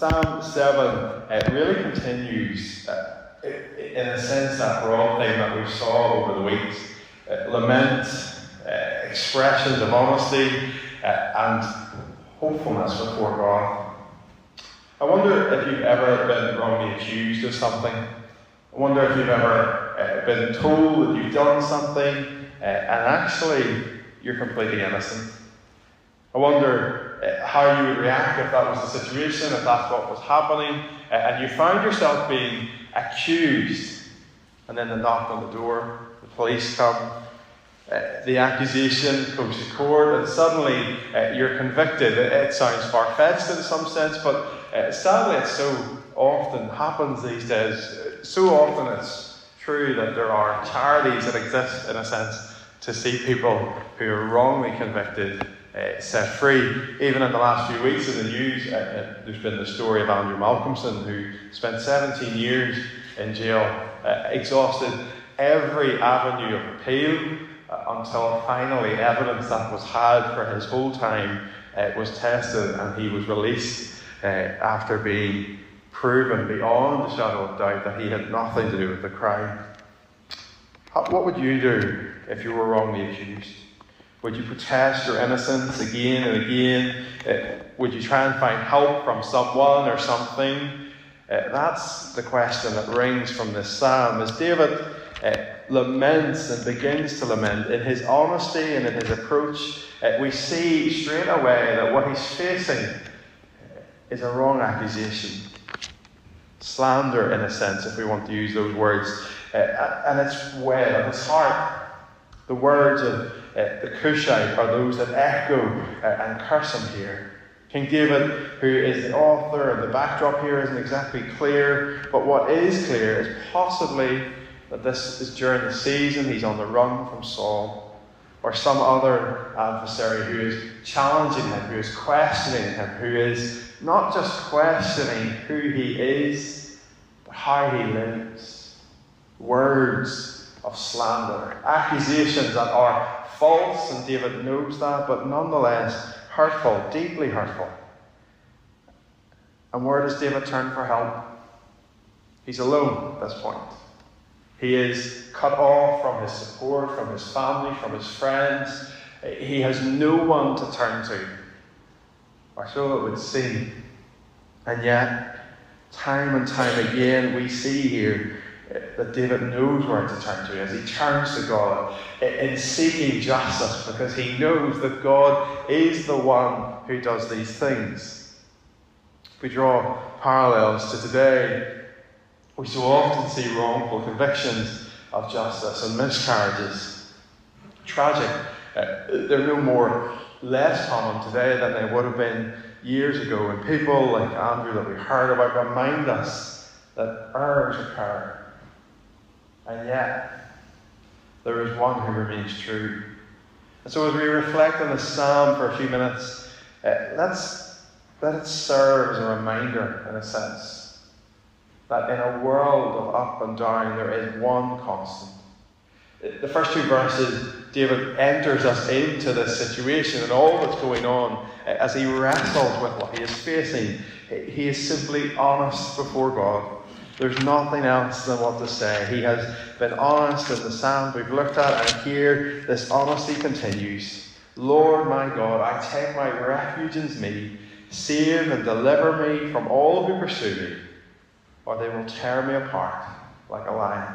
Psalm 7 uh, really continues, uh, in a sense, that broad theme that we saw over the weeks uh, lament, uh, expressions of honesty, uh, and hopefulness before God. I wonder if you've ever been wrongly accused of something. I wonder if you've ever uh, been told that you've done something and actually you're completely innocent. I wonder uh, how you would react if that was the situation, if that's what was happening, uh, and you found yourself being accused, and then the knock on the door, the police come, uh, the accusation goes to court, and suddenly you're convicted. It, it sounds far fetched in some sense, but sadly, it so often happens these days. So often it's true that there are charities that exist, in a sense, to see people who are wrongly convicted uh, set free. Even in the last few weeks in the news, uh, uh, there's been the story of Andrew Malkinson, who spent 17 years in jail, uh, exhausted every avenue of appeal uh, until finally evidence that was had for his whole time uh, was tested and he was released after being proven beyond a shadow of doubt that he had nothing to do with the crime. What would you do if you were wrongly accused? Would you protest your innocence again and again? Uh, would you try and find help from someone or something? Uh, that's the question that rings from this psalm. As David uh, laments and begins to lament, in his honesty and in his approach, we see straight away that what he's facing is a wrong accusation. Slander, in a sense, if we want to use those words. And it's well at his heart. The words of uh, the Cushite are those that echo uh, and curse him here. King David, who is the author, the backdrop here isn't exactly clear, but what is clear is possibly that this is during the season he's on the run from Saul, or some other adversary who is challenging him, who is questioning him, who is not just questioning who he is, but how he lives. Words of slander, accusations that are false, and David knows that, but nonetheless hurtful, deeply hurtful. And where does David turn for help? He's alone at this point. He is cut off from his support, from his family, from his friends. He has no one to turn to, or so it would seem. And yet, time and time again, we see here that David knows where to turn to as he turns to God in seeking justice because he knows that God is the one who does these things. If we draw parallels to today, we so often see wrongful convictions of justice and miscarriages. Tragic. Uh, they're no more less common today than they would have been years ago. And people like Andrew that we heard about remind us that errors occur and yet, there is one who remains true. And so, as we reflect on the psalm for a few minutes, uh, let's let it serve as a reminder, in a sense, that in a world of up and down, there is one constant. The first two verses, David enters us into this situation and all that's going on uh, as he wrestles with what he is facing. He is simply honest before God. There's nothing else than what to say. He has been honest in the Psalms we've looked at, and here this honesty continues. Lord my God, I take my refuge in me. Save and deliver me from all who pursue me, or they will tear me apart like a lion.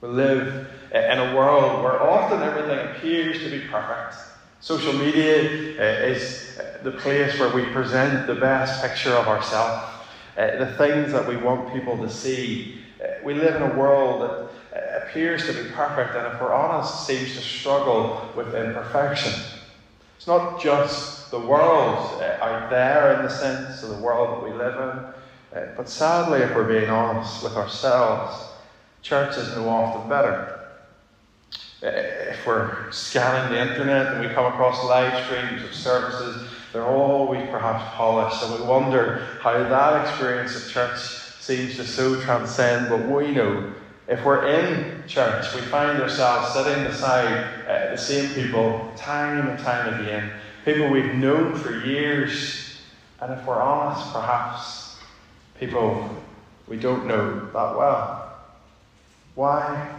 We live in a world where often everything appears to be perfect. Social media uh, is the place where we present the best picture of ourselves uh, the things that we want people to see. Uh, we live in a world that uh, appears to be perfect, and if we're honest, seems to struggle with imperfection. It's not just the world uh, out there in the sense of the world that we live in, uh, but sadly, if we're being honest with ourselves, church is no often better. If we're scanning the internet and we come across live streams of services they're always perhaps polished, and we wonder how that experience of church seems to so transcend what we know. If we're in church, we find ourselves sitting beside uh, the same people time and time again, people we've known for years, And if we're honest, perhaps people we don't know that well. Why?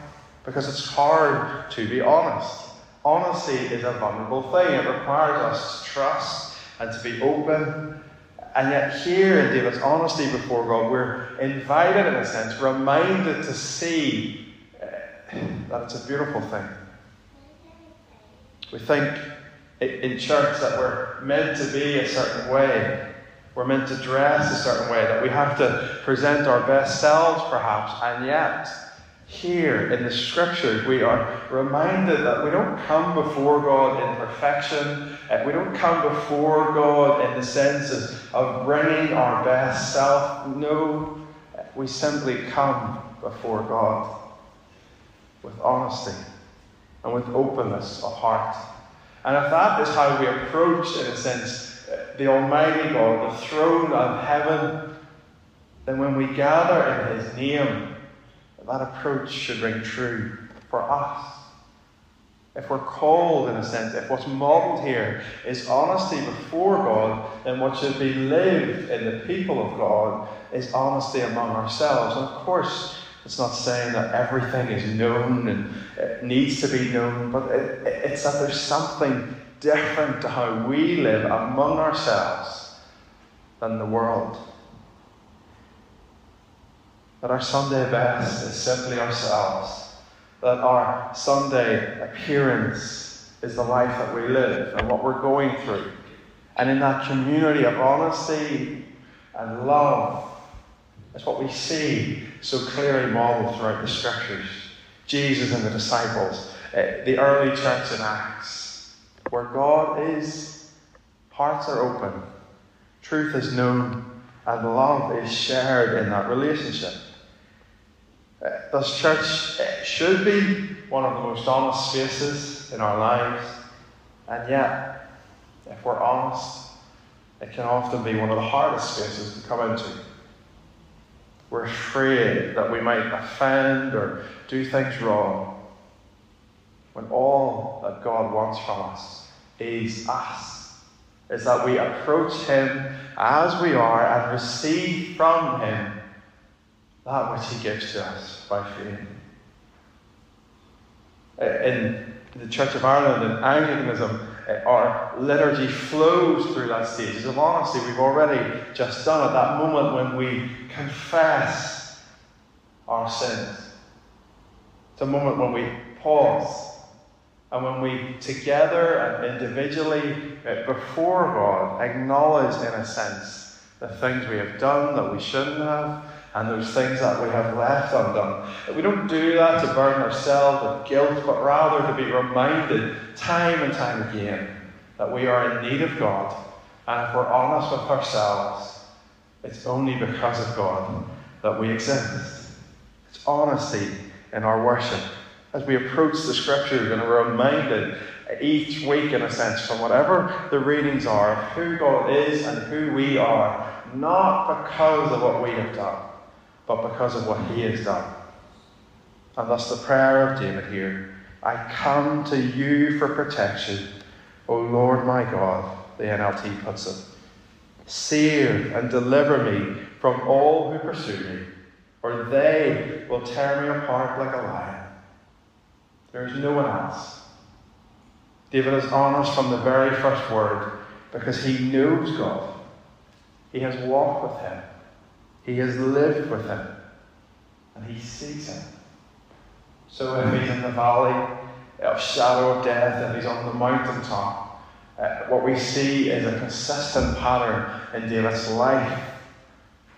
Because it's hard to be honest. Honesty is a vulnerable thing. It requires us to trust and to be open. And yet, here in David's honesty before God, we're invited, in a sense, reminded to see uh, that it's a beautiful thing. We think in church that we're meant to be a certain way. We're meant to dress a certain way, that we have to present our best selves, perhaps, and yet, here in the scriptures, we are reminded that we don't come before God in perfection. Uh, we don't come before God in the sense of bringing our best self. No, we simply come before God with honesty and with openness of heart. And if that is how we approach, in a sense, the Almighty God, the throne of heaven, then when we gather in His name, that approach should ring true for us. If we're called, in a sense, if what's modeled here is honesty before God, then what should be lived in the people of God is honesty among ourselves. And of course, it's not saying that everything is known and it needs to be known, but it, it's that there's something different to how we live among ourselves than the world. That our Sunday best is simply ourselves. That our Sunday appearance is the life that we live and what we're going through. And in that community of honesty and love, that's what we see so clearly modeled throughout the scriptures. Jesus and the disciples, uh, the early church in Acts, where God is, hearts are open, truth is known, and love is shared in that relationship. Thus, church should be one of the most honest spaces in our lives, and yet, if we're honest, it can often be one of the hardest spaces to come into. We're afraid that we might offend or do things wrong when all that God wants from us is us. Is that we approach Him as we are and receive from Him that which He gives to us by faith. In the Church of Ireland and Anglicanism, uh, our liturgy flows through that stages of honesty. We've already just done at that moment when we confess our sins. It's a moment when we pause and when we together and individually uh, before God acknowledge, in a sense, the things we have done that we shouldn't have and those things that we have left undone. We don't do that to burn ourselves with guilt, but rather to be reminded time and time again that we are in need of God. And if we're honest with ourselves, it's only because of God that we exist. It's honesty in our worship. As we approach the scriptures and are reminded each week, in a sense, from whatever the readings are, of who God is and who we are, not because of what we have done but because of what he has done. And thus the prayer of David here I come to you for protection, O Lord my God, the NLT puts it. Save and deliver me from all who pursue me, or they will tear me apart like a lion. There is no one else. David is honest from the very first word because he knows God. He has walked with him. He has lived with him and he sees him. So if he's in the valley of shadow of death and he's on the mountaintop, uh, what we see is a consistent pattern in David's life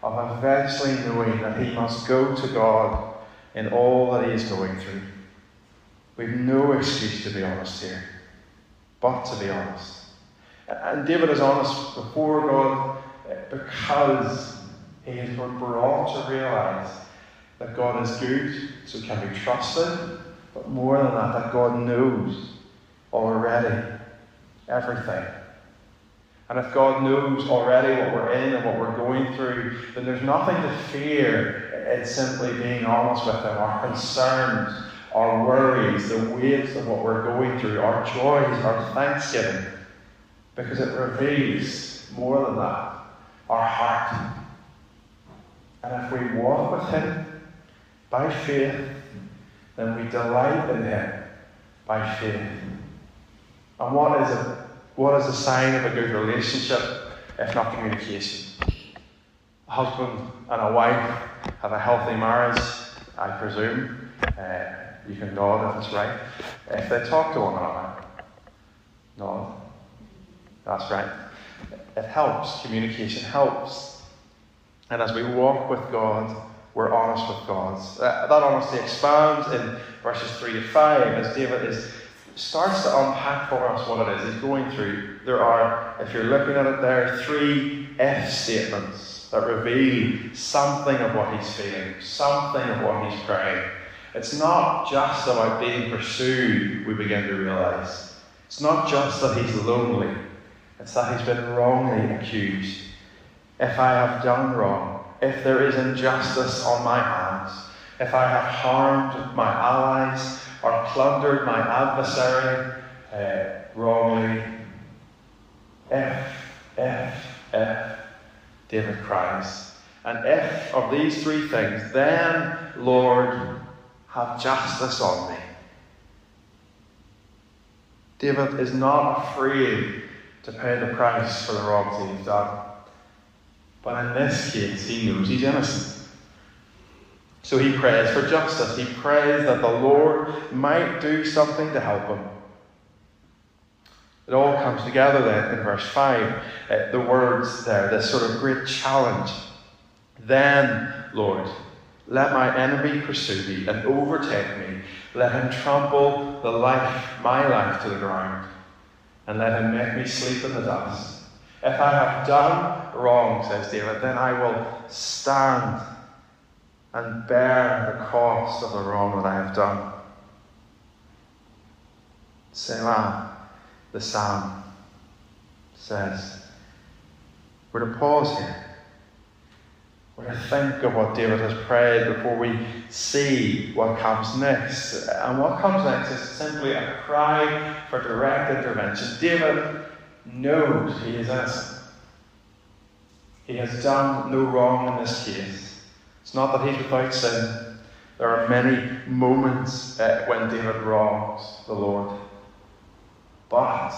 of eventually knowing that he must go to God in all that he is going through. We've no excuse to be honest here, but to be honest. And David is honest before God uh, because has been brought to realize that God is good, so can be trusted, but more than that, that God knows already everything. And if God knows already what we're in and what we're going through, then there's nothing to fear in simply being honest with Him. Our concerns, our worries, the weights of what we're going through, our joys, our thanksgiving, because it reveals more than that our heart. And if we walk with Him by faith, then we delight in Him by faith. And what is a, what is a sign of a good relationship if not communication? A husband and a wife have a healthy marriage, I presume. Uh, you can nod if it's right. If they talk to one another, nod. That's right. It helps. Communication helps. And as we walk with God, we're honest with God. Uh, that honesty expands in verses 3 to 5 as David is starts to unpack for us what it is he's going through. There are, if you're looking at it there, three F statements that reveal something of what he's feeling, something of what he's praying. It's not just about being pursued, we begin to realize. It's not just that he's lonely, it's that he's been wrongly accused. If I have done wrong, if there is injustice on my hands, if I have harmed my allies or plundered my adversary uh, wrongly, if, if, if, David cries. And if of these three things, then, Lord, have justice on me. David is not afraid to pay the price for the wrongs he's done. But in this case, he knows he's innocent. So he prays for justice. He prays that the Lord might do something to help him. It all comes together then in verse 5. Uh, the words there, this sort of great challenge. Then, Lord, let my enemy pursue me and overtake me. Let him trample the life, my life to the ground, and let him make me sleep in the dust. If I have done wrong, says David, then I will stand and bear the cost of the wrong that I have done. Selah, the psalm says. We're to pause here. We're to think of what David has prayed before we see what comes next. And what comes next is simply a cry for direct intervention. David knows he is innocent. He has done no wrong in this case. It's not that he's without sin. There are many moments uh, when David wrongs the Lord. But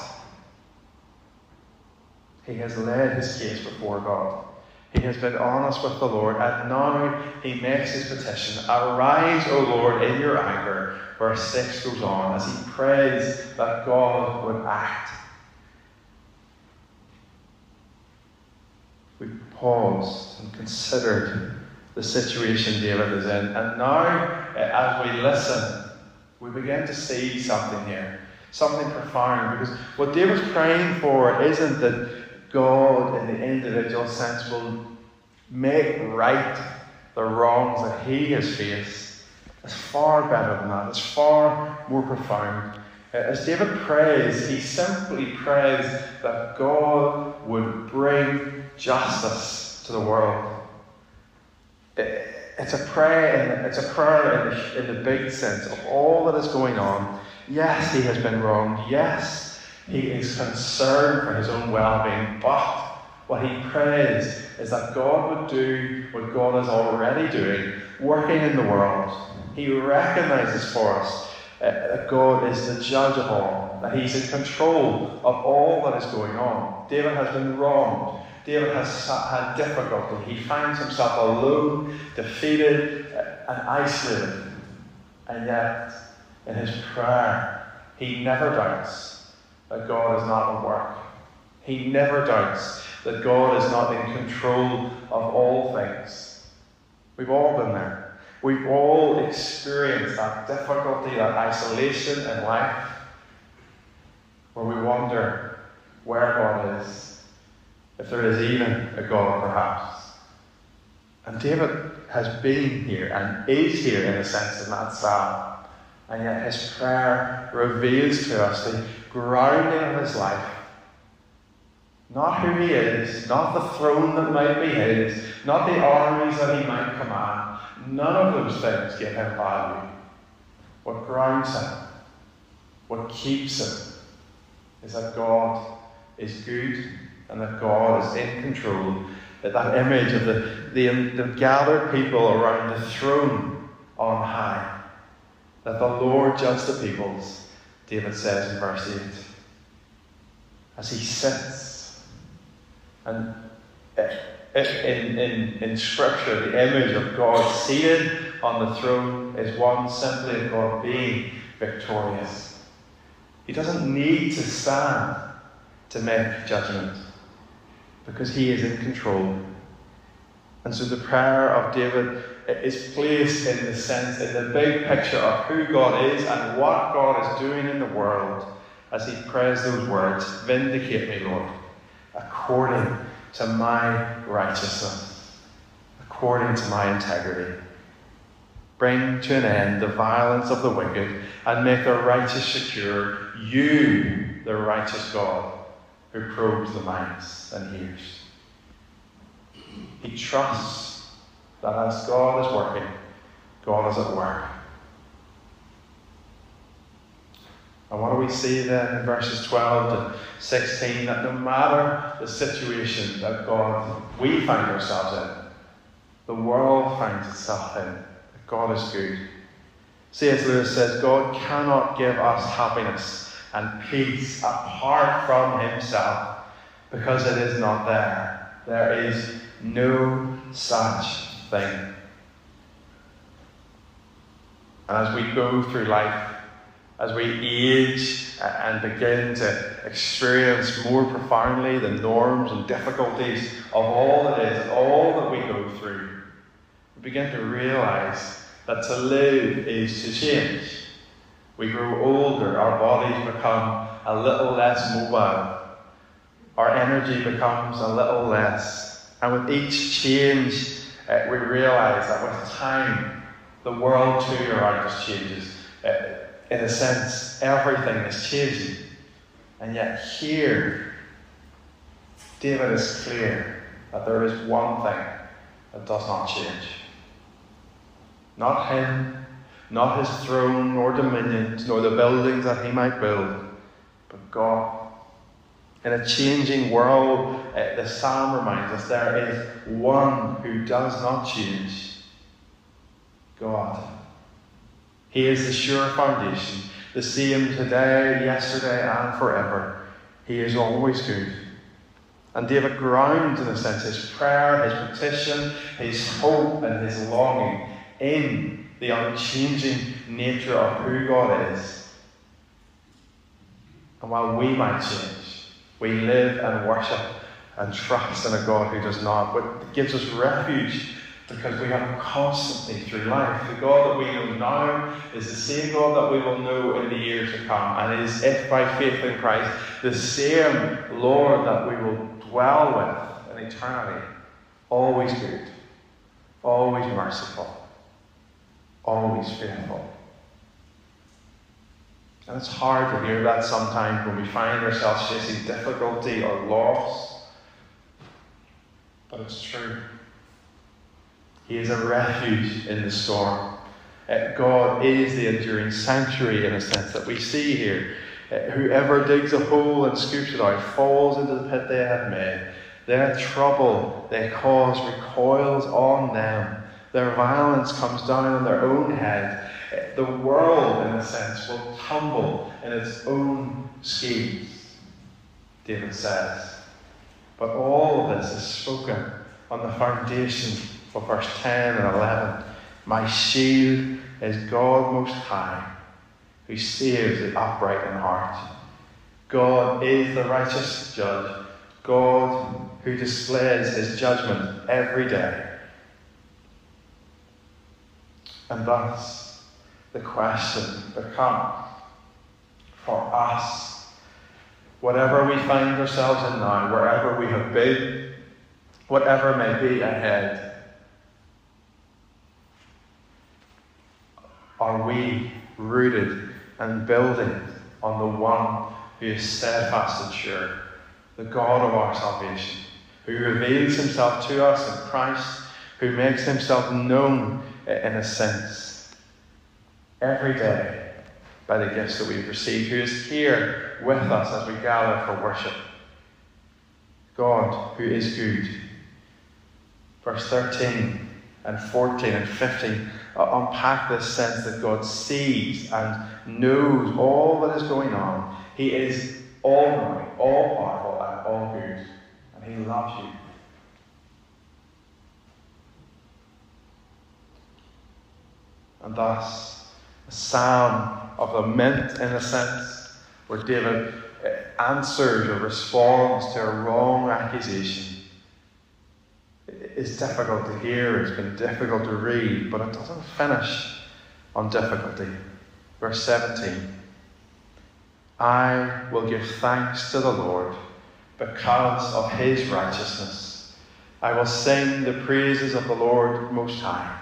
he has led his case before God. He has been honest with the Lord, and now he makes his petition Arise, O Lord, in your anger. Verse 6 goes on as he prays that God would act. We paused and considered the situation David is in, and now, eh, as we listen, we begin to see something here, something profound, because what David's praying for isn't that God, in the individual sense, will make right the wrongs that he has faced. It's far better than that. It's far more profound. As David prays, he simply prays that God would bring justice to the world. It's a prayer, it's a prayer in the, in the big sense of all that is going on. Yes, he has been wronged. Yes, he is concerned for his own well being, but what he prays is that God would do what God is already doing, working in the world. He recognizes for us that God is the judge of all, that he's in control of all that is going on. David has been wronged. David has had difficulty. He finds himself alone, defeated, uh, and isolated. And yet, in his prayer, he never doubts that God is not at work. He never doubts that God is not in control of all things. We've all been there. We've all experienced that difficulty, that isolation in life, where we wonder where God is, if there is even a God, perhaps. And David has been here and is here in a sense in that psalm. And yet his prayer reveals to us the grounding of his life. Not who he is, not the throne that might be his, not the armies that he might command. None of those things give him value. What grounds him, what keeps him, is that God is good and that God is in control that, that image of the, the, the gathered people around the throne on high. That the Lord judge the peoples, David says in verse 8. As he sits. And eh, in, in, in Scripture, the image of God seated on the throne is one simply of God being victorious. He doesn't need to stand to make judgment because he is in control. And so the prayer of David is placed in the sense, in the big picture of who God is and what God is doing in the world as he prays those words Vindicate me, Lord, according to my righteousness, according to my integrity. Bring to an end the violence of the wicked and make the righteous secure. You, the righteous God, who probes the minds and hears. He trusts that as God is working, God is at work. And what do we see then in verses 12 to 16? That no matter the situation that God we find ourselves in, the world finds itself in, that God is good. C.S. Lewis says, God cannot give us happiness and peace apart from Himself because it is not there. There is no such thing. And as we go through life, as we age and begin to experience more profoundly the norms and difficulties of all that is, all that we go through, we begin to realize that to live is to change. We grow older, our bodies become a little less mobile, our energy becomes a little less. And with each change, uh, we realize that with time, the world too around us changes. Uh, in a sense, everything is changing. And yet, here, David is clear that there is one thing that does not change. Not him, not his throne, nor dominions, nor the buildings that he might build, but God. In a changing world, uh, the psalm reminds us there is one who does not change God. He is the sure foundation, the same today, yesterday, and forever. He is always good. And David grounds, in a sense, his prayer, his petition, his hope, and his longing in the unchanging nature of who God is. And while we might change, we live and worship and trust in a God who does not, but gives us refuge because we have constantly through life. The God that we know now is the same God that we will know in the years to come, and is, if by faith in Christ, the same Lord that we will dwell with in eternity. Always good, always merciful, always faithful. And it's hard to hear that sometimes when we find ourselves facing difficulty or loss, but it's true. He is a refuge in the storm. Uh, God is the enduring sanctuary in a sense that we see here. Uh, whoever digs a hole and scoops it out falls into the pit they have made. Their trouble they cause recoils on them. Their violence comes down on their own head. Uh, the world, in a sense, will tumble in its own schemes, David says. But all of this is spoken on the foundation for verse 10 and 11. My shield is God Most High, who saves the upright in heart. God is the righteous judge, God who displays his judgment every day. And thus, the question becomes for us, whatever we find ourselves in now, wherever we have been, whatever may be ahead, Are we rooted and building on the one who is steadfast and sure, the God of our salvation, who reveals himself to us in Christ, who makes himself known in a sense every day by the gifts that we've received, who is here with us as we gather for worship. God, who is good, verse 13 and 14 and 15 uh, unpack this sense that God sees and knows all that is going on. He is all knowing, all powerful, and all good. And He loves you. And thus, a psalm of lament, in a sense, where David uh, answers or responds to a wrong accusation is difficult to hear, it's been difficult to read, but it doesn't finish on difficulty. Verse 17 I will give thanks to the Lord because of his righteousness. I will sing the praises of the Lord Most High.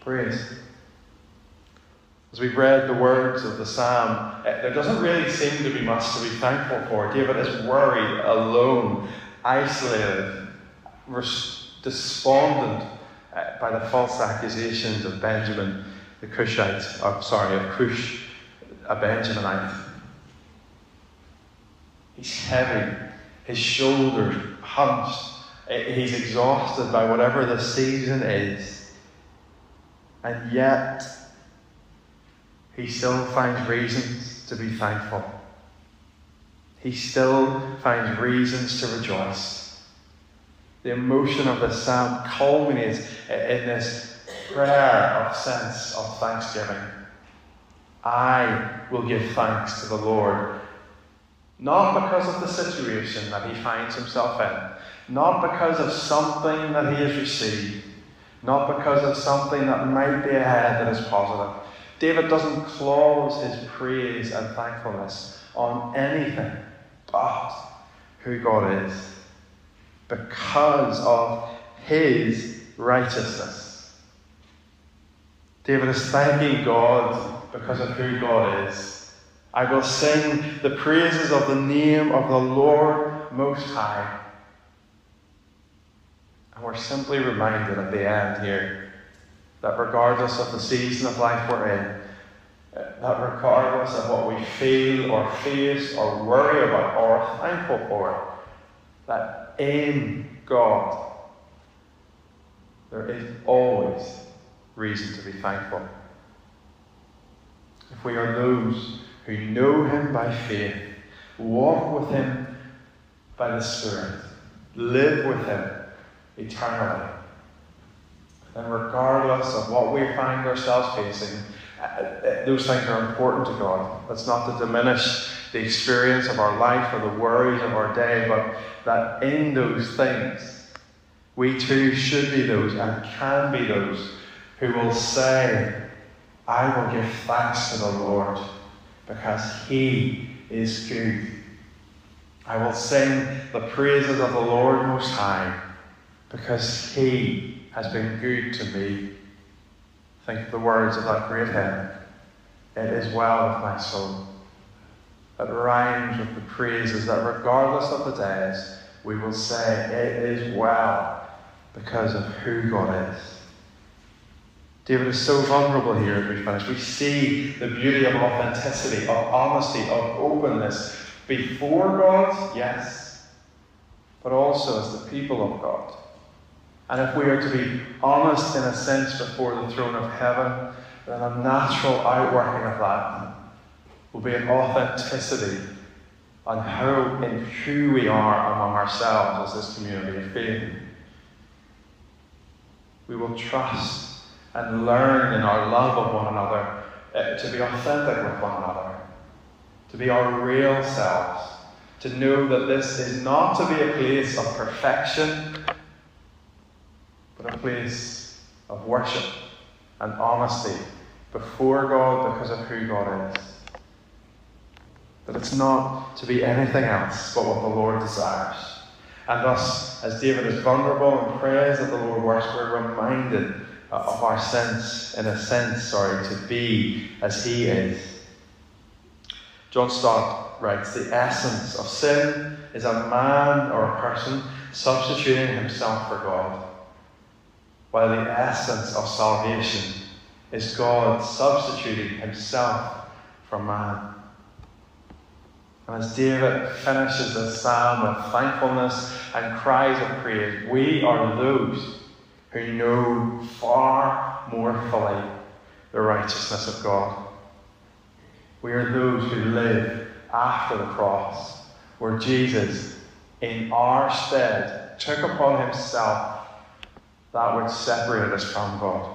Praise. As we've read the words of the psalm, eh, there doesn't really seem to be much to be thankful for. David is worried, alone, isolated, despondent eh, by the false accusations of Benjamin the Cushite, oh, sorry, of Cush, a Benjaminite. He's heavy, his shoulders hunched, eh, he's exhausted by whatever the season is. And yet, he still finds reasons to be thankful. He still finds reasons to rejoice. The emotion of the psalm culminates in this prayer of sense of thanksgiving. I will give thanks to the Lord, not because of the situation that he finds himself in, not because of something that he has received, not because of something that might be ahead that is positive, David doesn't close his praise and thankfulness on anything but who God is because of his righteousness. David is thanking God because of who God is. I will sing the praises of the name of the Lord Most High. And we're simply reminded at the end here that regardless of the season of life we're in, that regardless of what we feel or face or worry about or are thankful for, that in God there is always reason to be thankful. If we are those who know Him by faith, walk with Him by the Spirit, live with Him eternally, and regardless of what we find ourselves facing, uh, uh, those things are important to God. That's not to diminish the experience of our life or the worries of our day, but that in those things, we too should be those and can be those who will say, I will give thanks to the Lord because He is good. I will sing the praises of the Lord Most High because He has been good to me. Think of the words of that great hymn. It is well with my soul. It rhymes with the praises that regardless of the days, we will say, It is well because of who God is. David is so vulnerable here as we finish. We see the beauty of authenticity, of honesty, of openness before God, yes, but also as the people of God. And if we are to be honest in a sense before the throne of heaven, then a natural outworking of that will be an authenticity on how and who we are among ourselves as this community of faith. We will trust and learn in our love of one another uh, to be authentic with one another, to be our real selves, to know that this is not to be a place of perfection place of worship and honesty before God because of who God is. That it's not to be anything else but what the Lord desires. And thus, as David is vulnerable and prays that the Lord works, we're reminded of our sense, in a sense, sorry, to be as He is. John Stott writes The essence of sin is a man or a person substituting himself for God while the essence of salvation is God substituting himself for man. And as David finishes this psalm with thankfulness and cries of praise, we are those who know far more fully the righteousness of God. We are those who live after the cross, where Jesus, in our stead, took upon himself that which separated us from God,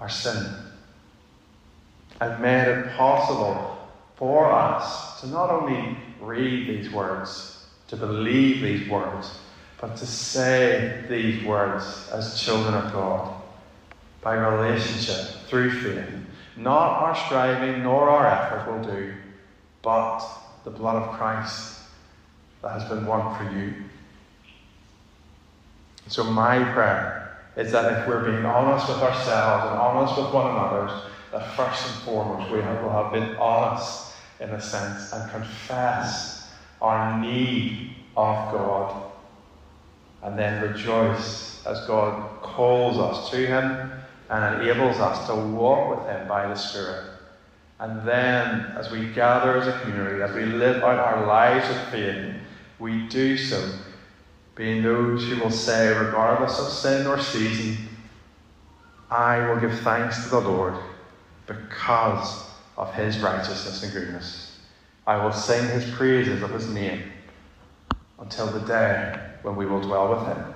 our sin, and made it possible for us to not only read these words, to believe these words, but to say these words as children of God by relationship through faith. Not our striving nor our effort will do, but the blood of Christ that has been won for you. So, my prayer is that if we're being honest with ourselves and honest with one another, that first and foremost we will have been honest in a sense and confess our need of God and then rejoice as God calls us to Him and enables us to walk with Him by the Spirit. And then, as we gather as a community, as we live out our lives of faith, we do so being those who will say, regardless of sin or season, I will give thanks to the Lord because of his righteousness and goodness. I will sing his praises of his name until the day when we will dwell with him